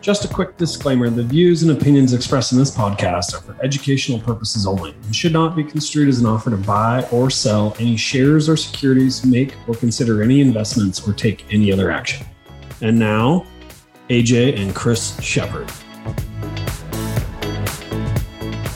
Just a quick disclaimer the views and opinions expressed in this podcast are for educational purposes only and should not be construed as an offer to buy or sell any shares or securities, make or consider any investments, or take any other action. And now, AJ and Chris Shepard.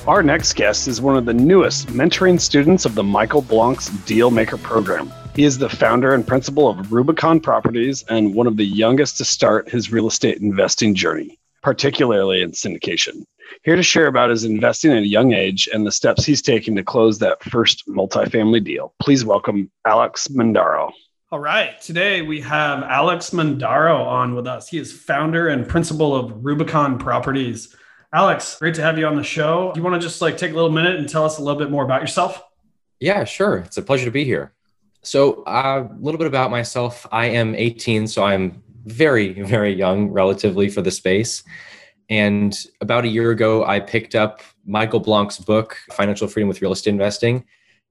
Our next guest is one of the newest mentoring students of the Michael Blank's Deal Maker program. He is the founder and principal of Rubicon Properties and one of the youngest to start his real estate investing journey, particularly in syndication. Here to share about his investing at a young age and the steps he's taking to close that first multifamily deal. Please welcome Alex Mandaro. All right. Today we have Alex Mandaro on with us. He is founder and principal of Rubicon Properties. Alex, great to have you on the show. Do you want to just like take a little minute and tell us a little bit more about yourself? Yeah, sure. It's a pleasure to be here. So, uh, a little bit about myself. I am 18, so I'm very, very young relatively for the space. And about a year ago, I picked up Michael Blank's book, Financial Freedom with Real Estate Investing.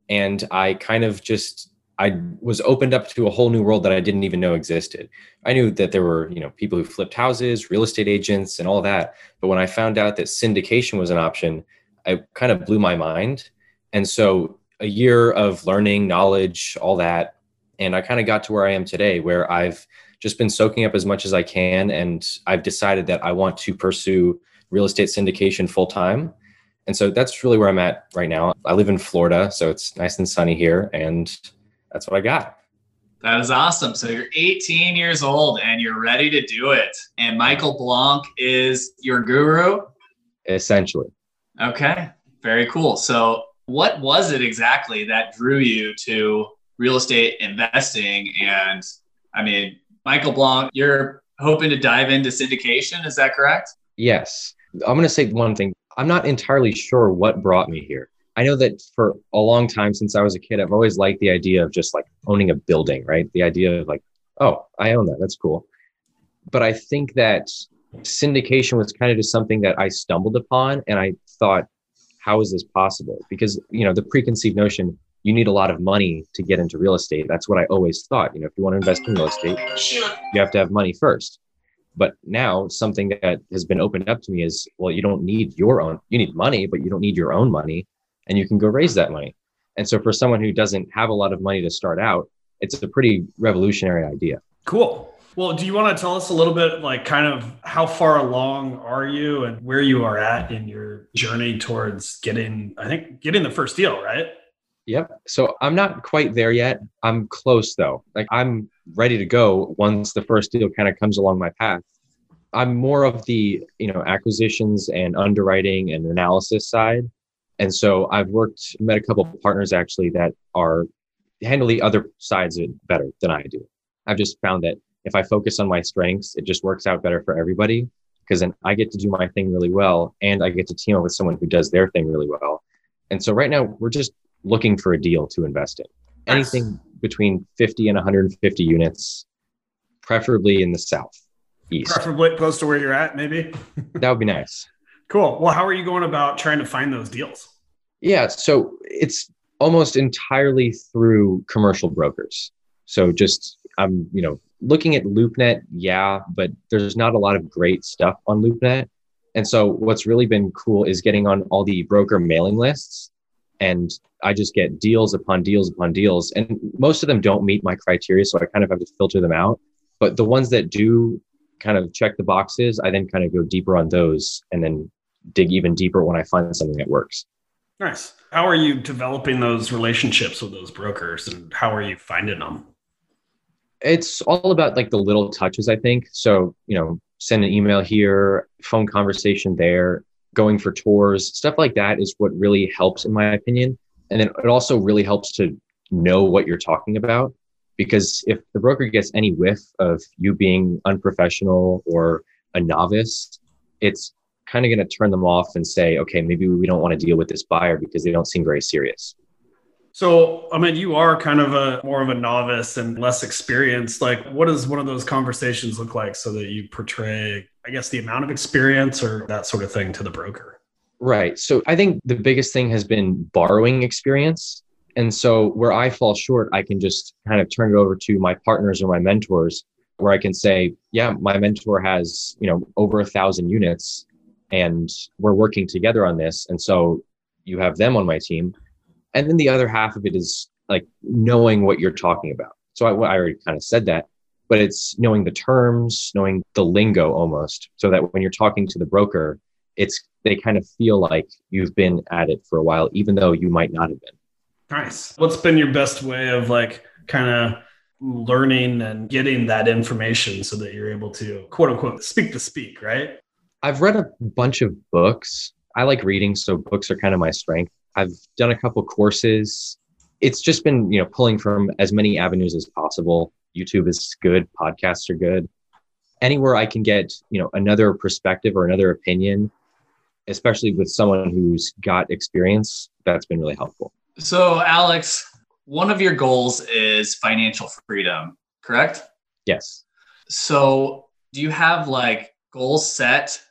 And I kind of just I was opened up to a whole new world that I didn't even know existed. I knew that there were, you know, people who flipped houses, real estate agents, and all that. But when I found out that syndication was an option, I kind of blew my mind. And so a year of learning, knowledge, all that. And I kind of got to where I am today, where I've just been soaking up as much as I can. And I've decided that I want to pursue real estate syndication full time. And so that's really where I'm at right now. I live in Florida, so it's nice and sunny here. And that's what I got. That is awesome. So you're 18 years old and you're ready to do it. And Michael Blank is your guru? Essentially. Okay. Very cool. So what was it exactly that drew you to real estate investing? And I mean, Michael Blank, you're hoping to dive into syndication. Is that correct? Yes. I'm going to say one thing. I'm not entirely sure what brought me here. I know that for a long time since I was a kid, I've always liked the idea of just like owning a building, right? The idea of like, oh, I own that. That's cool. But I think that syndication was kind of just something that I stumbled upon and I thought, how is this possible? Because, you know, the preconceived notion, you need a lot of money to get into real estate. That's what I always thought. You know, if you want to invest in real estate, you have to have money first. But now something that has been opened up to me is, well, you don't need your own, you need money, but you don't need your own money and you can go raise that money. And so for someone who doesn't have a lot of money to start out, it's a pretty revolutionary idea. Cool. Well, do you want to tell us a little bit, like, kind of how far along are you and where you are at in your journey towards getting, I think, getting the first deal, right? Yep. So I'm not quite there yet. I'm close though. Like, I'm ready to go once the first deal kind of comes along my path. I'm more of the, you know, acquisitions and underwriting and analysis side. And so I've worked, met a couple of partners actually that are handle the other sides of it better than I do. I've just found that if I focus on my strengths, it just works out better for everybody because then I get to do my thing really well and I get to team up with someone who does their thing really well. And so right now we're just looking for a deal to invest in. Anything between 50 and 150 units, preferably in the south east. Preferably close to where you're at, maybe. that would be nice. Cool. Well, how are you going about trying to find those deals? Yeah, so it's almost entirely through commercial brokers. So just I'm, you know, looking at LoopNet, yeah, but there's not a lot of great stuff on LoopNet. And so what's really been cool is getting on all the broker mailing lists and I just get deals upon deals upon deals and most of them don't meet my criteria so I kind of have to filter them out. But the ones that do kind of check the boxes, I then kind of go deeper on those and then dig even deeper when I find something that works. Nice. How are you developing those relationships with those brokers and how are you finding them? It's all about like the little touches, I think. So, you know, send an email here, phone conversation there, going for tours, stuff like that is what really helps, in my opinion. And then it also really helps to know what you're talking about because if the broker gets any whiff of you being unprofessional or a novice, it's kind of going to turn them off and say, okay, maybe we don't want to deal with this buyer because they don't seem very serious. So, I mean, you are kind of a more of a novice and less experienced. Like, what does one of those conversations look like so that you portray, I guess, the amount of experience or that sort of thing to the broker? Right. So, I think the biggest thing has been borrowing experience. And so, where I fall short, I can just kind of turn it over to my partners or my mentors, where I can say, yeah, my mentor has, you know, over a thousand units and we're working together on this. And so, you have them on my team and then the other half of it is like knowing what you're talking about. So I, I already kind of said that, but it's knowing the terms, knowing the lingo almost, so that when you're talking to the broker, it's they kind of feel like you've been at it for a while, even though you might not have been. Nice. What's been your best way of like kind of learning and getting that information so that you're able to quote unquote speak to speak, right? I've read a bunch of books. I like reading, so books are kind of my strength. I've done a couple courses. It's just been, you know, pulling from as many avenues as possible. YouTube is good, podcasts are good. Anywhere I can get, you know, another perspective or another opinion, especially with someone who's got experience, that's been really helpful. So, Alex, one of your goals is financial freedom, correct? Yes. So, do you have like goals set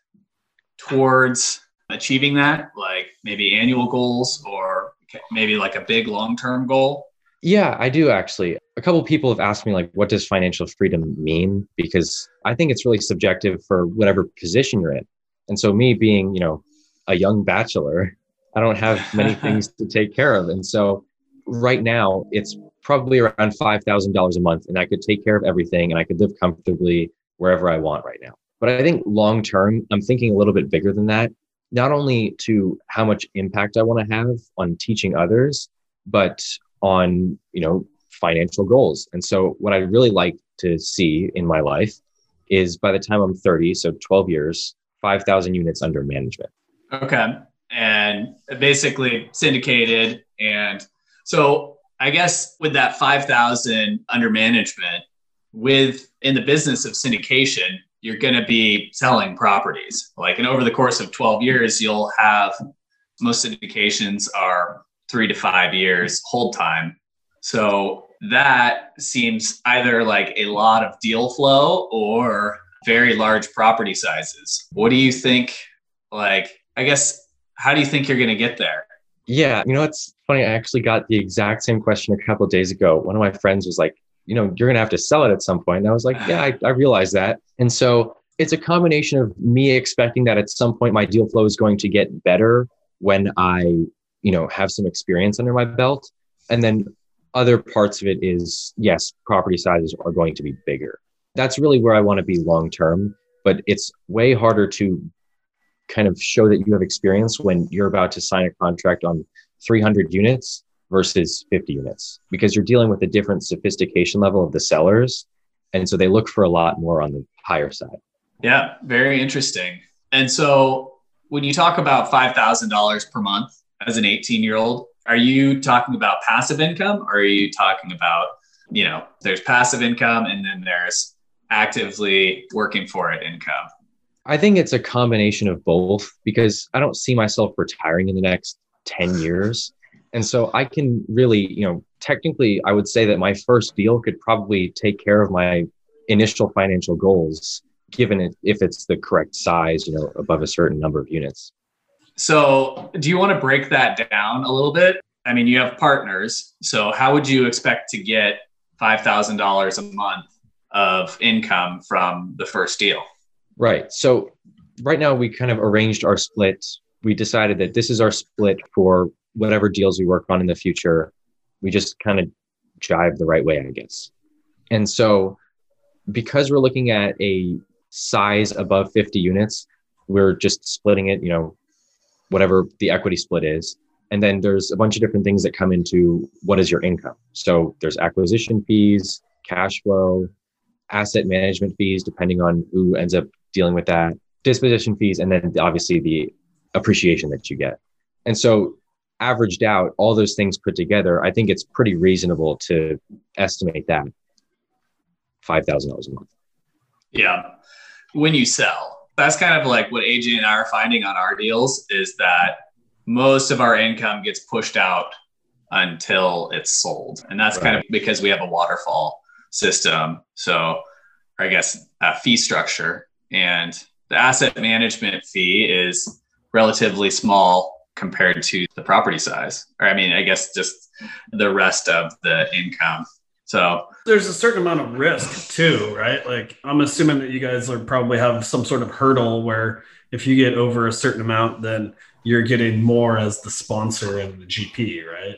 towards achieving that, like maybe annual goals or maybe like a big long term goal? Yeah, I do actually. A couple people have asked me like what does financial freedom mean because I think it's really subjective for whatever position you're in. And so me being, you know, a young bachelor, I don't have many things to take care of. And so right now it's probably around $5,000 a month and I could take care of everything and I could live comfortably wherever I want right now. But I think long term, I'm thinking a little bit bigger than that not only to how much impact I want to have on teaching others, but on, you know, financial goals. And so what I really like to see in my life is by the time I'm 30, so 12 years, 5,000 units under management. Okay. And basically syndicated. And so I guess with that 5,000 under management, with in the business of syndication, you're going to be selling properties. Like, and over the course of 12 years, you'll have most syndications are three to five years hold time. So that seems either like a lot of deal flow or very large property sizes. What do you think? Like, I guess, how do you think you're going to get there? Yeah, you know, it's funny. I actually got the exact same question a couple days ago. One of my friends was like, you know, you're going to have to sell it at some point. And I was like, yeah, I, I realize that. And so it's a combination of me expecting that at some point my deal flow is going to get better when I, you know, have some experience under my belt. And then other parts of it is, yes, property sizes are going to be bigger. That's really where I want to be long term. But it's way harder to kind of show that you have experience when you're about to sign a contract on 300 units versus 50 units because you're dealing with a different sophistication level of the sellers. And so they look for a lot more on the higher side. Yeah, very interesting. And so when you talk about $5,000 per month as an 18 year old, are you talking about passive income or are you talking about, you know, there's passive income and then there's actively working for it income? I think it's a combination of both because I don't see myself retiring in the next 10 years. And so I can really, you know, technically, I would say that my first deal could probably take care of my initial financial goals, given it if it's the correct size, you know, above a certain number of units. So, do you want to break that down a little bit? I mean, you have partners. So, how would you expect to get $5,000 a month of income from the first deal? Right. So, right now, we kind of arranged our split. We decided that this is our split for whatever deals we work on in the future, we just kind of jive the right way, I guess. And so, because we're looking at a size above 50 units, we're just splitting it, you know, whatever the equity split is. And then there's a bunch of different things that come into what is your income. So there's acquisition fees, cash flow, asset management fees, depending on who ends up dealing with that, disposition fees, and then obviously the appreciation that you get. And so averaged out, all those things put together, I think it's pretty reasonable to estimate that five thousand dollars a month. Yeah, when you sell, that's kind of like what AJ and I are finding on our deals is that most of our income gets pushed out until it's sold. And that's right. kind of because we have a waterfall system. So, I guess a fee structure and the asset management fee is relatively small compared to the property size. Or I mean, I guess just the rest of the income. So there's a certain amount of risk too, right? Like I'm assuming that you guys are probably have some sort of hurdle where if you get over a certain amount, then you're getting more as the sponsor and the GP, right?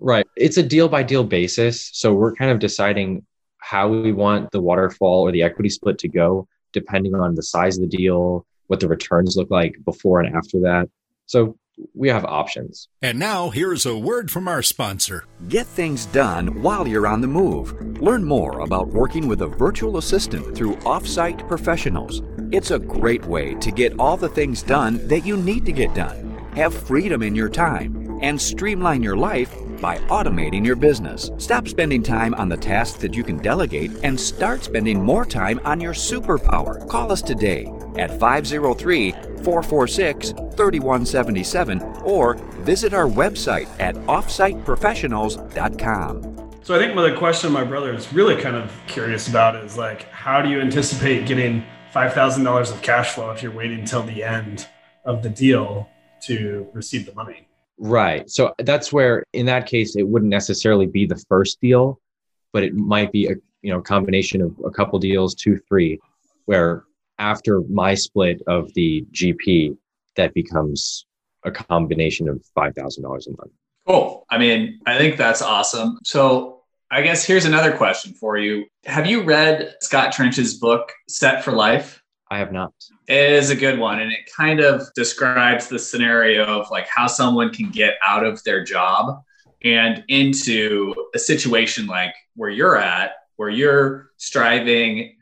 Right. It's a deal by deal basis. So we're kind of deciding how we want the waterfall or the equity split to go, depending on the size of the deal, what the returns look like before and after that. So we have options. And now here's a word from our sponsor. Get things done while you're on the move. Learn more about working with a virtual assistant through Offsite Professionals. It's a great way to get all the things done that you need to get done. Have freedom in your time and streamline your life by automating your business. Stop spending time on the tasks that you can delegate and start spending more time on your superpower. Call us today at 503 446 3177 or visit our website at offsiteprofessionals.com. So I think the question my brother is really kind of curious about is like, how do you anticipate getting $5,000 of cash flow if you're waiting until the end of the deal to receive the money? Right. So that's where, in that case, it wouldn't necessarily be the first deal, but it might be a you know combination of a couple deals, two, three, where after my split of the GP, that becomes a combination of $5,000 a month. Cool. I mean, I think that's awesome. So, I guess here's another question for you. Have you read Scott Trench's book, Set for Life? I have not. It is a good one. And it kind of describes the scenario of like how someone can get out of their job and into a situation like where you're at, where you're striving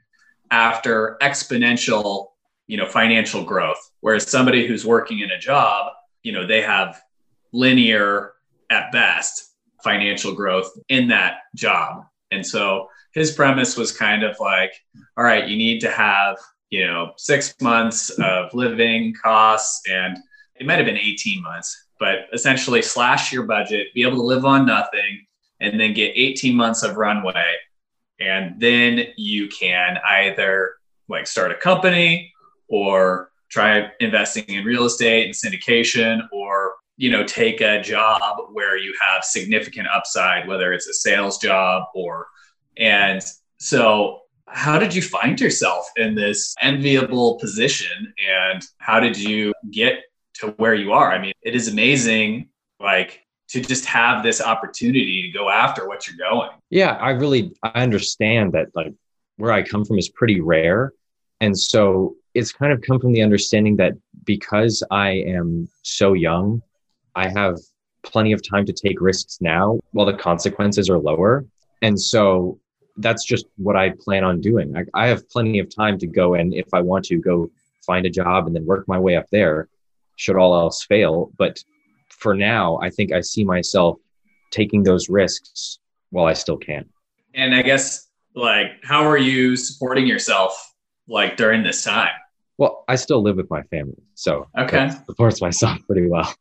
after exponential, you know, financial growth. Whereas somebody who's working in a job, you know, they have linear at best financial growth in that job. And so his premise was kind of like, all right, you need to have, you know, six months of living costs and it might have been 18 months, but essentially slash your budget, be able to live on nothing, and then get 18 months of runway and then you can either like start a company or try investing in real estate and syndication or you know take a job where you have significant upside whether it's a sales job or and so how did you find yourself in this enviable position and how did you get to where you are? I mean it is amazing like to just have this opportunity to go after what you're going. Yeah, I really I understand that like where I come from is pretty rare. And so it's kind of come from the understanding that because I am so young, I have plenty of time to take risks now while the consequences are lower. And so that's just what I plan on doing. I, I have plenty of time to go and if I want to go find a job and then work my way up there, should all else fail. But for now, I think I see myself taking those risks while I still can. And I guess, like, how are you supporting yourself like during this time? Well, I still live with my family, so okay, supports myself pretty well,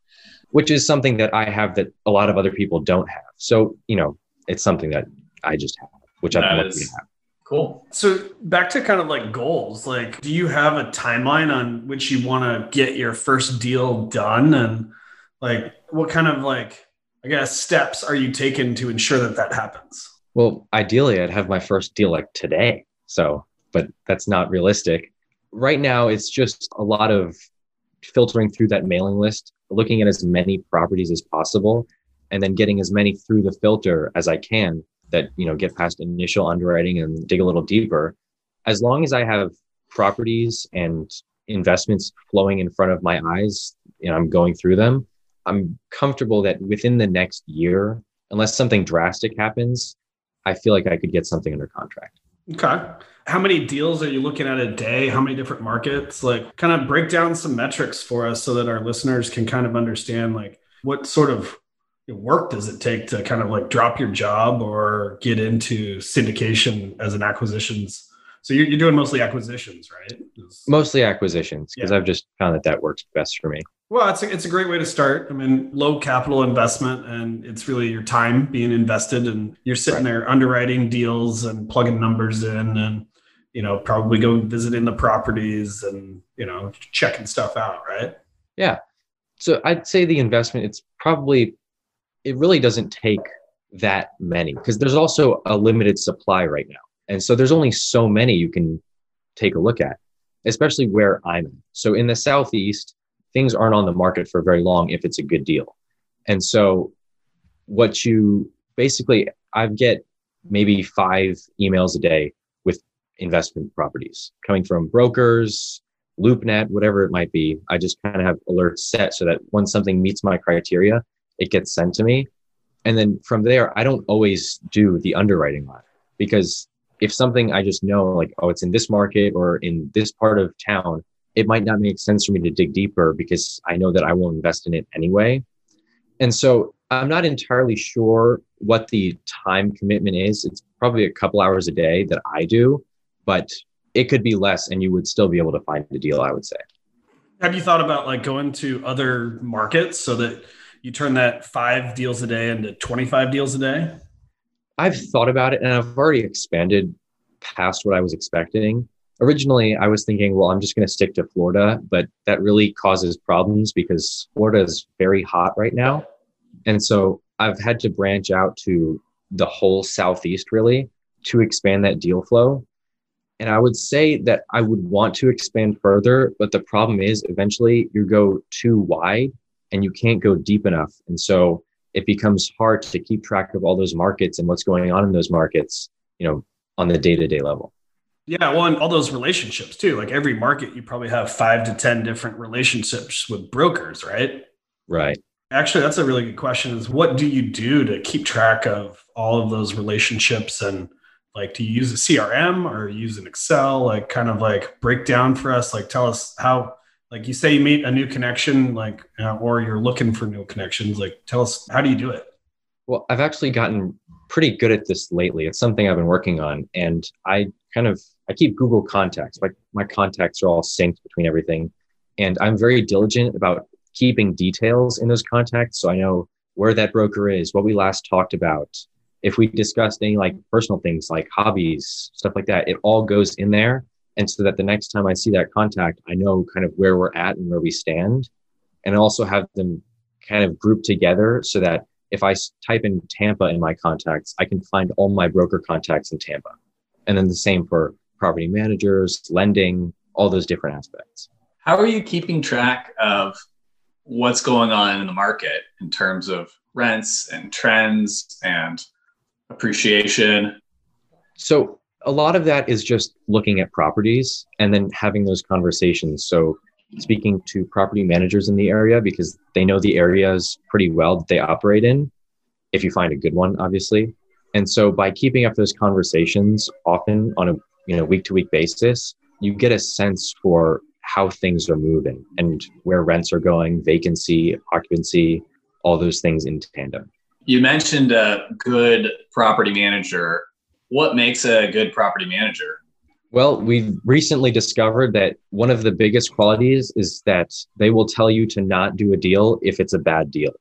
which is something that I have that a lot of other people don't have. So you know, it's something that I just have, which I'm lucky to have. Cool. So back to kind of like goals. Like, do you have a timeline on which you want to get your first deal done and like, what kind of like, I guess, steps are you taking to ensure that that happens? Well, ideally, I'd have my first deal like today. So, but that's not realistic. Right now, it's just a lot of filtering through that mailing list, looking at as many properties as possible, and then getting as many through the filter as I can that, you know, get past initial underwriting and dig a little deeper. As long as I have properties and investments flowing in front of my eyes, know, I'm going through them, I'm comfortable that within the next year, unless something drastic happens, I feel like I could get something under contract. Okay. How many deals are you looking at a day? How many different markets? Like kind of break down some metrics for us so that our listeners can kind of understand like what sort of work does it take to kind of like drop your job or get into syndication as an acquisitions so you're, you're doing mostly acquisitions right mostly acquisitions because yeah. i've just found that that works best for me Well, it's a, it's a great way to start. I mean, low capital investment, and it's really your time being invested, and you're sitting right. there underwriting deals and plugging numbers in, and you know, probably go visiting the properties and you know, checking stuff out, right? Yeah. So I'd say the investment, it's probably, it really doesn't take that many because there's also a limited supply right now, and so there's only so many you can take a look at, especially where I'm in. So in the southeast things aren't on the market for very long if it's a good deal. And so what you basically I get maybe five emails a day with investment properties coming from brokers, LoopNet, whatever it might be. I just kind of have alerts set so that when something meets my criteria, it gets sent to me. And then from there, I don't always do the underwriting it because if something I just know, like, oh, it's in this market or in this part of town, it might not make sense for me to dig deeper because I know that I will invest in it anyway. And so I'm not entirely sure what the time commitment is. It's probably a couple hours a day that I do, but it could be less and you would still be able to find a deal, I would say. Have you thought about like going to other markets so that you turn that five deals a day into 25 deals a day? I've thought about it and I've already expanded past what I was expecting originally I was thinking, well, I'm just going to stick to Florida, but that really causes problems because Florida is very hot right now. And so I've had to branch out to the whole Southeast really to expand that deal flow. And I would say that I would want to expand further, but the problem is eventually you go too wide and you can't go deep enough. And so it becomes hard to keep track of all those markets and what's going on in those markets, you know, on the day to day level. Yeah, well, and all those relationships too. Like every market, you probably have five to 10 different relationships with brokers, right? Right. Actually, that's a really good question is what do you do to keep track of all of those relationships? And like, do you use a CRM or use an Excel? Like, kind of like break down for us, like, tell us how, like, you say you meet a new connection, like, or you're looking for new connections. Like, tell us, how do you do it? Well, I've actually gotten pretty good at this lately. It's something I've been working on. And I kind of I keep Google contacts. Like my contacts are all synced between everything. And I'm very diligent about keeping details in those contacts. So I know where that broker is, what we last talked about. If we discussed any like personal things like hobbies, stuff like that, it all goes in there. And so that the next time I see that contact, I know kind of where we're at and where we stand. And also have them kind of grouped together so that if I type in Tampa in my contacts, I can find all my broker contacts in Tampa. And then the same for property managers, lending, all those different aspects. How are you keeping track of what's going on in the market in terms of rents and trends and appreciation? So, a lot of that is just looking at properties and then having those conversations. So, speaking to property managers in the area because they know the areas pretty well that they operate in, if you find a good one, obviously. And so, by keeping up those conversations often on a you know week to week basis you get a sense for how things are moving and where rents are going vacancy occupancy all those things in tandem. You mentioned a good property manager. What makes a good property manager? Well, we've recently discovered that one of the biggest qualities is that they will tell you to not do a deal if it's a bad deal.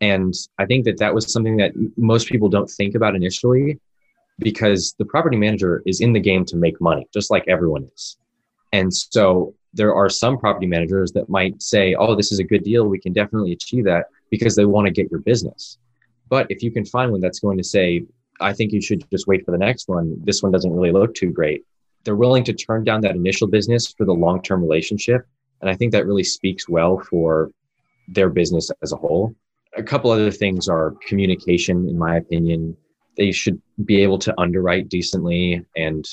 And I think that that was something that most people don't think about initially because the property manager is in the game to make money, just like everyone is. And so there are some property managers that might say, oh, this is a good deal. We can definitely achieve that because they want to get your business. But if you can find one that's going to say, I think you should just wait for the next one, this one doesn't really look too great, they're willing to turn down that initial business for the long term relationship. And I think that really speaks well for their business as a whole. A couple other things are communication, in my opinion, they should be able to underwrite decently and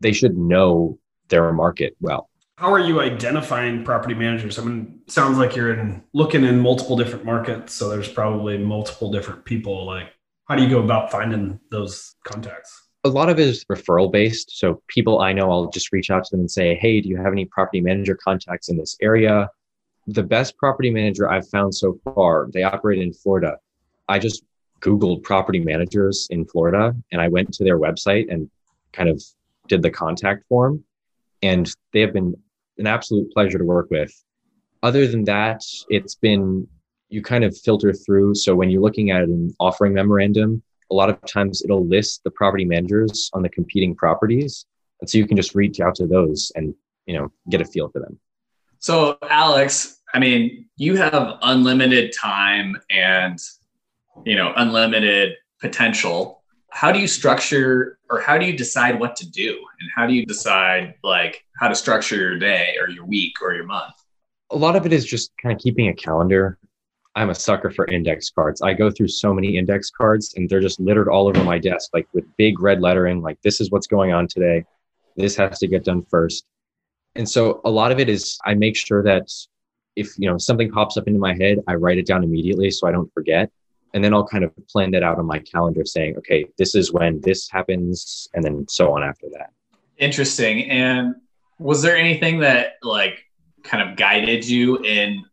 they should know their market well. How are you identifying property managers? I mean, sounds like you're in looking in multiple different markets, so there's probably multiple different people. Like, how do you go about finding those contacts? A lot of it is referral based. So people I know, I'll just reach out to them and say, "Hey, do you have any property manager contacts in this area?" The best property manager I've found so far, they operate in Florida. I just Googled property managers in Florida and I went to their website and kind of did the contact form. And they have been an absolute pleasure to work with. Other than that, it's been you kind of filter through. So when you're looking at an offering memorandum, a lot of times it'll list the property managers on the competing properties. And so you can just reach out to those and, you know, get a feel for them. So, Alex, I mean, you have unlimited time and, you know, unlimited potential. How do you structure or how do you decide what to do? And how do you decide like how to structure your day or your week or your month? A lot of it is just kind of keeping a calendar. I'm a sucker for index cards. I go through so many index cards and they're just littered all over my desk, like with big red lettering, like this is what's going on today. This has to get done first. And so a lot of it is I make sure that if you know something pops up into my head, I write it down immediately so I don't forget. And then I'll kind of plan that out on my calendar saying, okay, this is when this happens, and then so on after that. Interesting. And was there anything that like kind of guided you in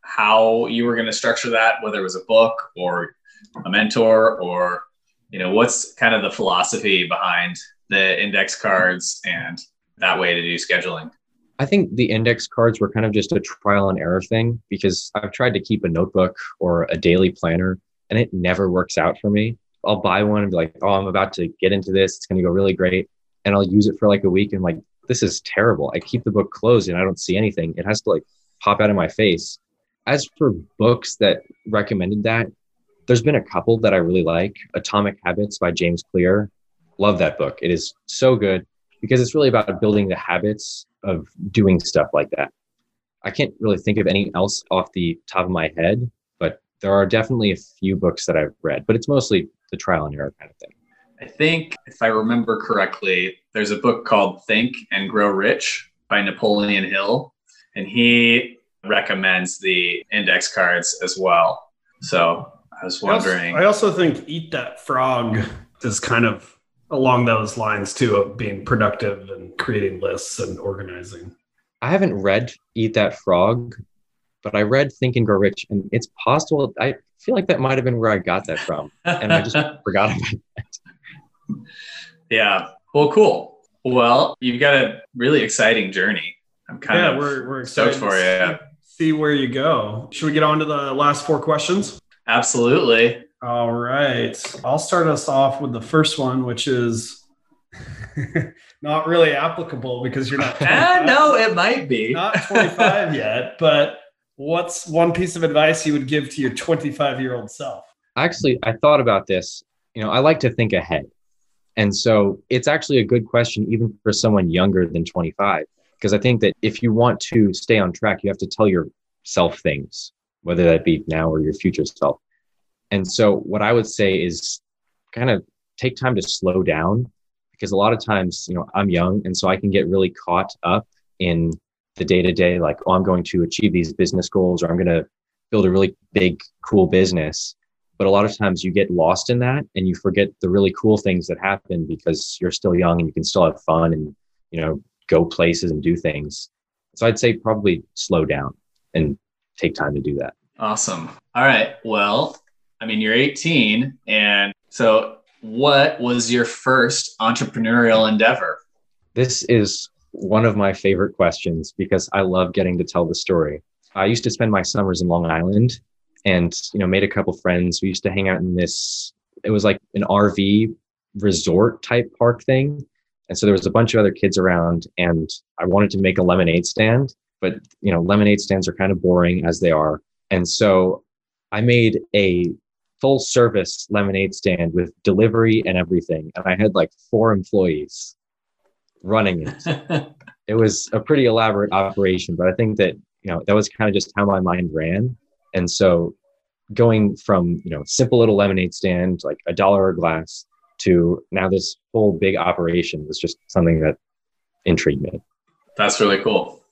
how you were going to structure that, whether it was a book or a mentor or, you know, what's kind of the philosophy behind the index cards and that way to do scheduling? I think the index cards were kind of just a trial and error thing because I've tried to keep a notebook or a daily planner and it never works out for me. I'll buy one and be like, oh, I'm about to get into this. It's going to go really great. And I'll use it for like a week and like, this is terrible. I keep the book closed and I don't see anything. It has to like pop out of my face as for books that recommended that, there's been a couple that I really like. Atomic Habits by James Clear. Love that book. It is so good because it's really about building the habits of doing stuff like that. I can't really think of any else off the top of my head, there are definitely a few books that I've read, but it's mostly the trial and error kind of thing. I think, if I remember correctly, there's a book called Think and Grow Rich by Napoleon Hill. And he recommends the index cards as well. So I was wondering. I also, I also think Eat That Frog is kind of along those lines too of being productive and creating lists and organizing. I haven't read Eat That Frog, but I read Think and Grow Rich, and it's possible. I feel like that might have been where I got that from, and I just forgot about that. Yeah. Well, cool. Well, you've got a really exciting journey. I'm kind yeah, of we're, we're excited stoked for you see where you go. Should we get on to the last four questions? Absolutely. All right. I'll start us off with the first one, which is not really applicable because you're not. ah, no, it might be. Not 25 yet, but what's one piece of advice you would give to your 25 year old self? Actually, I thought about this. You know, I like to think ahead. And so it's actually a good question, even for someone younger than 25 because I think that if you want to stay on track, you have to tell yourself things, whether that be now or your future self. And so, what I would say is kind of take time to slow down because a lot of times, you know, I'm young and so I can get really caught up in the day to day, like, oh, I'm going to achieve these business goals or I'm going to build a really big, cool business. But a lot of times you get lost in that and you forget the really cool things that happen because you're still young and you can still have fun and, you know, go places and do things. So I'd say probably slow down and take time to do that. Awesome. All right. Well, I mean, you're 18. And so what was your first entrepreneurial endeavor? This is one of my favorite questions because I love getting to tell the story. I used to spend my summers in Long Island and, you know, made a couple friends. We used to hang out in this, it was like an RV resort type park thing. And so there was a bunch of other kids around, and I wanted to make a lemonade stand, but you know, lemonade stands are kind of boring as they are. And so I made a full service lemonade stand with delivery and everything. And I had like four employees running it. it was a pretty elaborate operation, but I think that, you know, that was kind of just how my mind ran. And so going from, you know, simple little lemonade stand, like a dollar a glass, to now this whole big operation was just something that intrigued me. That's really cool.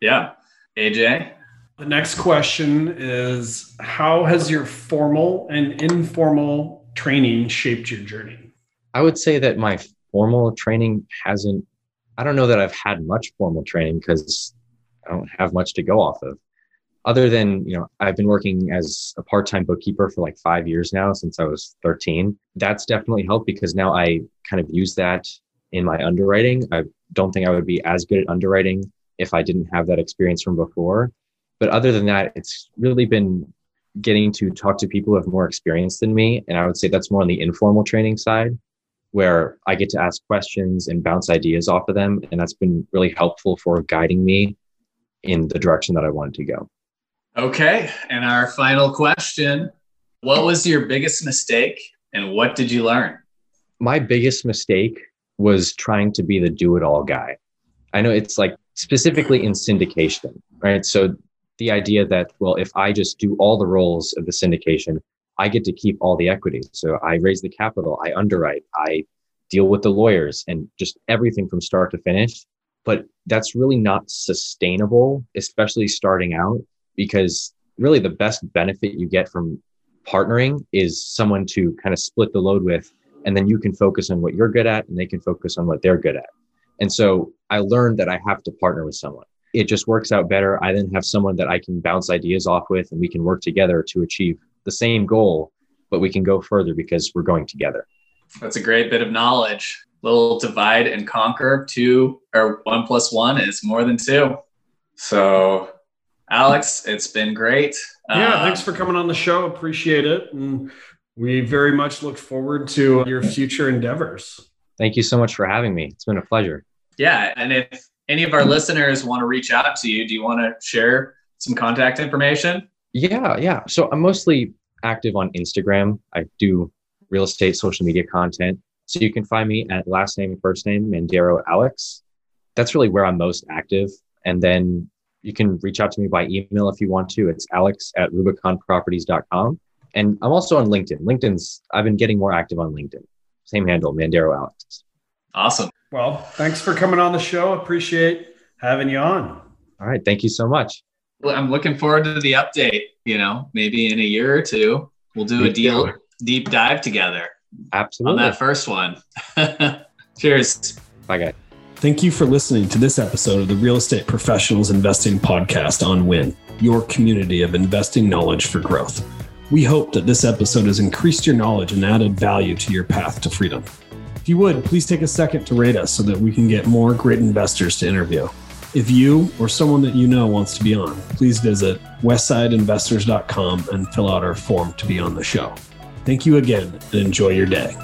Yeah. AJ? The next question is How has your formal and informal training shaped your journey? I would say that my formal training hasn't, I don't know that I've had much formal training because I don't have much to go off of. Other than you know i've been working as a part-time bookkeeper for like five years now since i was 13 that's definitely helped because now i kind of use that in my underwriting. I don't think i would be as good at underwriting if i didn't have that experience from before. But other than that, it's really been getting to talk to people who have more experience than me. And I would say that's more on the informal training side, where I get to ask questions and bounce ideas off of them. And that's been really helpful for guiding me in the direction that I wanted to go. Okay. And our final question What was your biggest mistake and what did you learn? My biggest mistake was trying to be the do it all guy. I know it's like specifically in syndication, right? So the idea that, well, if I just do all the roles of the syndication, I get to keep all the equity. So I raise the capital, I underwrite, I deal with the lawyers and just everything from start to finish. But that's really not sustainable, especially starting out, because really the best benefit you get from partnering is someone to kind of split the load with. And then you can focus on what you're good at and they can focus on what they're good at. And so I learned that I have to partner with someone. It just works out better. I then have someone that I can bounce ideas off with and we can work together to achieve the same goal, but we can go further because we're going together. That's a great bit of knowledge. Little divide and conquer. Two or one plus one is more than two. So, Alex, it's been great. Yeah, uh, thanks for coming on the show. Appreciate it. And we very much look forward to your future endeavors. Thank you so much for having me. It's been a pleasure. Yeah. And if any of our listeners want to reach out to you, do you want to share some contact information? Yeah, yeah. So I'm mostly active on Instagram. I do real estate social media content. So you can find me at last name, first name, Mandero Alex. That's really where I'm most active. And then you can reach out to me by email if you want to. It's alex at rubiconproperties.com. And I'm also on LinkedIn. LinkedIn's, I've been getting more active on LinkedIn. Same handle, Mandero Alex. Awesome. Well, thanks for coming on the show. Appreciate having you on. All right. Thank you so much. Well, I'm looking forward to the update. You know, maybe in a year or two, we'll do Me a deal too. deep dive together Absolutely. on that first one. Cheers. Bye, guys. Thank you for listening to this episode of the Real Estate Professionals Investing Podcast on Win, your community of investing knowledge for growth. We hope that this episode has increased your knowledge and added value to your path to freedom. If you would, please take a second to rate us so that we can get more great investors to interview. If you or someone that you know wants to be on, please visit westsideinvestors.com and fill out our form to be on the show. Thank you again and enjoy your day.